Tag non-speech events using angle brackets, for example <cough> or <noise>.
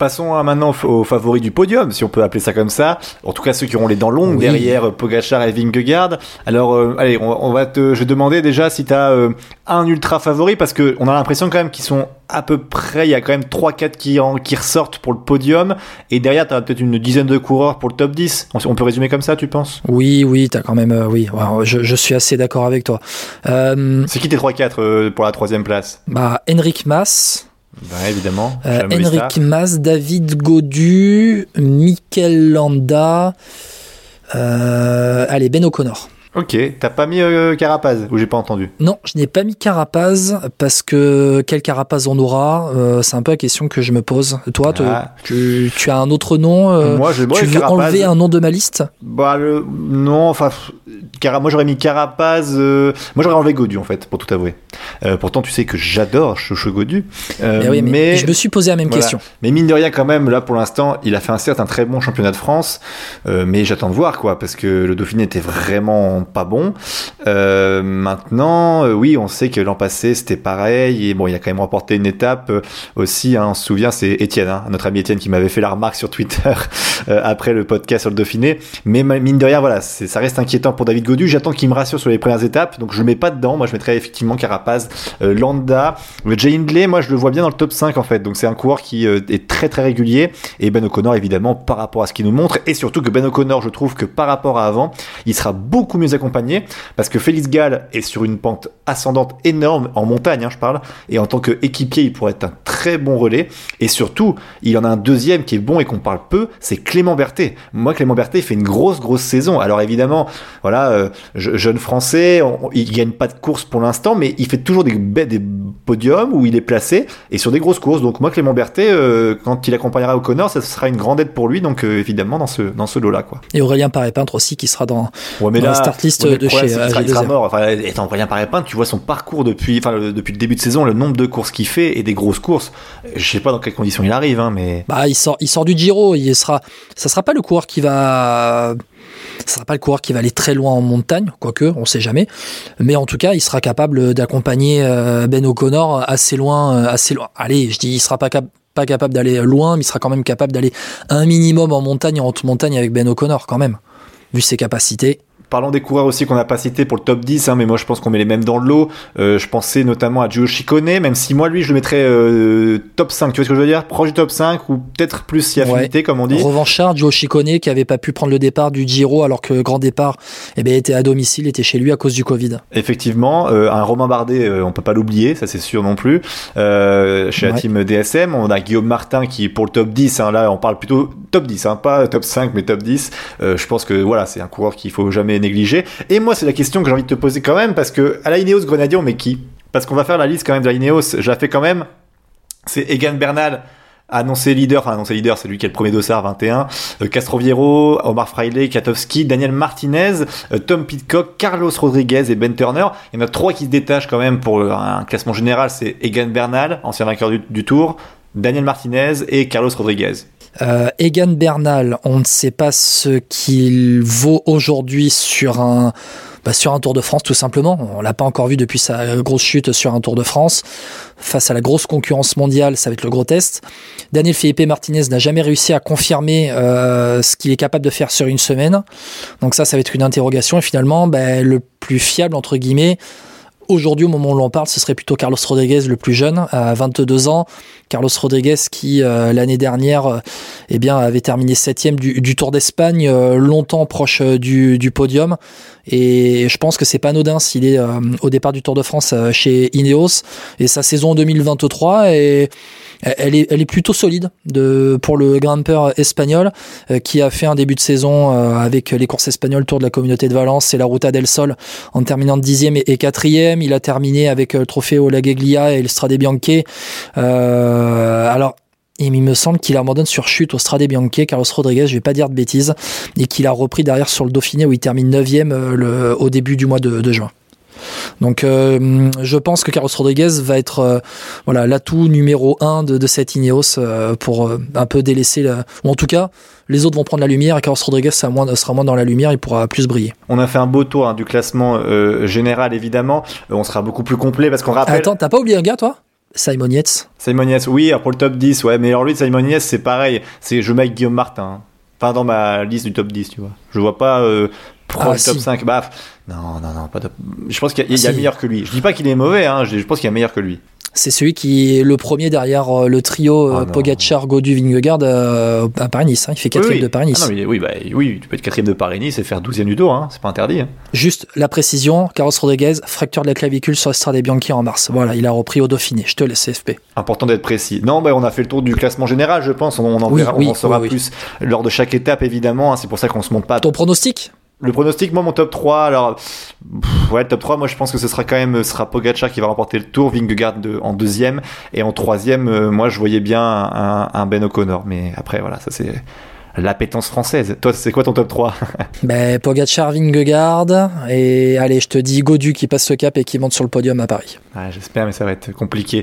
Passons hein, maintenant aux favoris du podium, si on peut appeler ça comme ça. En tout cas, ceux qui auront les dents longues derrière Pogachar et Vingegaard. Alors, euh, allez, on, va te, je vais demander déjà si tu as euh, un ultra favori, parce que on a l'impression quand même qu'ils sont à peu près, il y a quand même 3-4 qui, qui ressortent pour le podium, et derrière, tu as peut-être une dizaine de coureurs pour le top 10. On, peut résumer comme ça, tu penses? Oui, oui, tu as quand même, euh, oui, je, je, suis assez d'accord avec toi. C'est qui tes 3-4 pour la troisième place? Bah, Henrik Mas. Bah, évidemment. Euh, Henrik Mas, David Godu, Mikel Landa, euh, allez, Ben O'Connor. Ok, t'as pas mis euh, Carapaz ou j'ai pas entendu? Non, je n'ai pas mis Carapaz parce que quel Carapaz on aura euh, C'est un peu la question que je me pose. Toi, ah. tu, as un autre nom euh, Moi, je, Tu veux enlever un nom de ma liste? Bah le, non, enfin, moi j'aurais mis Carapaz. moi j'aurais enlevé Godu en fait, pour tout avouer. pourtant, tu sais que j'adore Chouchou Godu. mais, mais, je me suis posé la même question. Mais mine de rien, quand même, là pour l'instant, il a fait un certes un très bon championnat de France, mais j'attends de voir quoi, parce que le Dauphiné était vraiment pas bon. Euh, maintenant, euh, oui, on sait que l'an passé c'était pareil et bon, il a quand même remporté une étape euh, aussi. Hein, on se souvient, c'est Étienne, hein, notre ami Étienne, qui m'avait fait la remarque sur Twitter <laughs> après le podcast sur le Dauphiné. Mais mine de rien, voilà, ça reste inquiétant pour David Godu. J'attends qu'il me rassure sur les premières étapes, donc je le mets pas dedans. Moi, je mettrais effectivement Carapaz, Landa, Jay Hindley. Moi, je le vois bien dans le top 5 en fait. Donc c'est un coureur qui est très très régulier et Ben O'Connor évidemment par rapport à ce qu'il nous montre et surtout que Ben O'Connor, je trouve que par rapport à avant, il sera beaucoup mieux accompagné parce que Félix Gall est sur une pente ascendante énorme en montagne, hein, je parle, et en tant qu'équipier, il pourrait être un très bon relais. Et surtout, il y en a un deuxième qui est bon et qu'on parle peu, c'est Clément Berthet. Moi, Clément Berthet fait une grosse, grosse saison. Alors évidemment, voilà, euh, jeune français, il gagne pas de course pour l'instant, mais il fait toujours des, des podiums où il est placé et sur des grosses courses. Donc moi, Clément Berthet, euh, quand il accompagnera O'Connor, ça sera une grande aide pour lui. Donc euh, évidemment dans ce dans ce lot-là, quoi. Et Aurélien Paré-Peintre aussi qui sera dans, la start list de chez il sera, mort. Enfin, étant Aurélien Paré-Peintre, tu vois son parcours depuis, enfin, depuis le début de saison, le nombre de courses qu'il fait et des grosses courses. Je sais pas dans quelles conditions il arrive, hein, mais. Bah, il sort, il sort du Giro. Il sera, ça sera pas le coureur qui va ce sera pas le coureur qui va aller très loin en montagne, quoique, on sait jamais. Mais en tout cas, il sera capable d'accompagner euh, Ben O'Connor assez loin, euh, assez loin. Allez, je dis, il sera pas, pas capable d'aller loin, mais il sera quand même capable d'aller un minimum en montagne, en haute montagne avec Ben O'Connor, quand même, vu ses capacités. Parlons des coureurs aussi qu'on n'a pas cités pour le top 10, hein, mais moi je pense qu'on met les mêmes dans le lot. Euh, je pensais notamment à Gio Chicone, même si moi lui je le mettrais euh, top 5, tu vois ce que je veux dire? Proche du top 5 ou peut-être plus si affinité comme on dit. Revanchard, Gio Chicone qui avait pas pu prendre le départ du Giro alors que grand départ eh bien, était à domicile, était chez lui à cause du Covid. Effectivement, euh, un Romain Bardet, on peut pas l'oublier, ça c'est sûr non plus. chez la team DSM, on a Guillaume Martin qui pour le top 10, hein, là on parle plutôt top 10, hein, pas top 5 mais top 10. je pense que voilà, c'est un coureur qu'il faut jamais négligé. Et moi, c'est la question que j'ai envie de te poser quand même, parce que à la Ineos Grenadier, on qui? Parce qu'on va faire la liste quand même de la Ineos. Je la quand même. C'est Egan Bernal, annoncé leader, enfin annoncé leader, c'est lui qui est le premier dossard 21, euh, Castroviero, Omar Fraile, Katowski, Daniel Martinez, euh, Tom Pitcock, Carlos Rodriguez et Ben Turner. Il y en a trois qui se détachent quand même pour un classement général, c'est Egan Bernal, ancien vainqueur du Tour, Daniel Martinez et Carlos Rodriguez. Euh, Egan Bernal, on ne sait pas ce qu'il vaut aujourd'hui sur un bah, sur un Tour de France tout simplement. On l'a pas encore vu depuis sa grosse chute sur un Tour de France. Face à la grosse concurrence mondiale, ça va être le gros test. Daniel Felipe Martinez n'a jamais réussi à confirmer euh, ce qu'il est capable de faire sur une semaine. Donc ça, ça va être une interrogation. Et finalement, bah, le plus fiable entre guillemets, Aujourd'hui, au moment où l'on parle, ce serait plutôt Carlos Rodriguez, le plus jeune, à 22 ans. Carlos Rodriguez qui, euh, l'année dernière, euh, eh bien, avait terminé septième du, du Tour d'Espagne, euh, longtemps proche du, du, podium. Et je pense que c'est pas anodin s'il est au départ du Tour de France chez Ineos. Et sa saison 2023 est elle est, elle est plutôt solide de, pour le grimpeur espagnol euh, qui a fait un début de saison euh, avec les courses espagnoles Tour de la Communauté de Valence et la Ruta del Sol en terminant dixième et, quatrième. Il a terminé avec euh, le trophée Lageglia et le Strade Bianche. alors, il me semble qu'il abandonne sur chute au Strade Bianche, Carlos Rodriguez, je vais pas dire de bêtises, et qu'il a repris derrière sur le Dauphiné où il termine 9 le, au début du mois de juin. Donc euh, je pense que Carlos Rodriguez va être euh, voilà l'atout numéro un de, de cette Ineos euh, pour un peu délaisser la... ou en tout cas les autres vont prendre la lumière et Carlos Rodriguez sera moins, sera moins dans la lumière, il pourra plus briller. On a fait un beau tour hein, du classement général évidemment, on sera beaucoup plus complet parce qu'on rappelle. Attends, t'as pas oublié un gars toi? Simon Yates. Simon Yates, oui, pour le top 10, ouais, mais alors lui, Simon Yates, c'est pareil. C'est je mets Guillaume Martin. Pas dans ma liste du top 10, tu vois. Je vois pas euh, proche Ah, top si. 5. Bah, non, non, non, pas top. Je pense qu'il y a, il y a Si. meilleur que lui. Je dis pas qu'il est mauvais, hein, je, je pense qu'il y a meilleur que lui. C'est celui qui est le premier derrière euh, le trio euh, Ah non. Pogacar, Godu, Vingegaard euh, à Paris-Nice. hein. Il fait quatrième Oui, oui. de Paris-Nice. Ah oui, bah, oui, tu peux être quatrième de Paris-Nice et faire 12e du Tour, hein, c'est pas interdit. hein. Juste la précision, Carlos Rodriguez, fracture de la clavicule sur Estrade Bianchi en mars. Voilà, il a repris au Dauphiné. Je te laisse CFP. Important d'être précis. Non, bah, on a fait le tour du classement général, je pense. On, on en, verra- on en saura plus lors de chaque étape, évidemment. hein. C'est pour ça qu'on se monte pas Ton pronostic? Le pronostic, moi, mon top 3, alors, pff, ouais, le top 3, moi, je pense que ce sera quand même, ce sera Pogacar qui va remporter le tour, Vingegaard de- en deuxième, et en troisième, euh, moi, je voyais bien un, un Ben O'Connor, mais après, voilà, ça c'est l'appétence française. Toi, c'est quoi ton top 3 <laughs> ben, Pogacar, Vingegaard. Et allez, je te dis Godu qui passe le cap et qui monte sur le podium à Paris. Ah, J'espère, mais ça va être compliqué.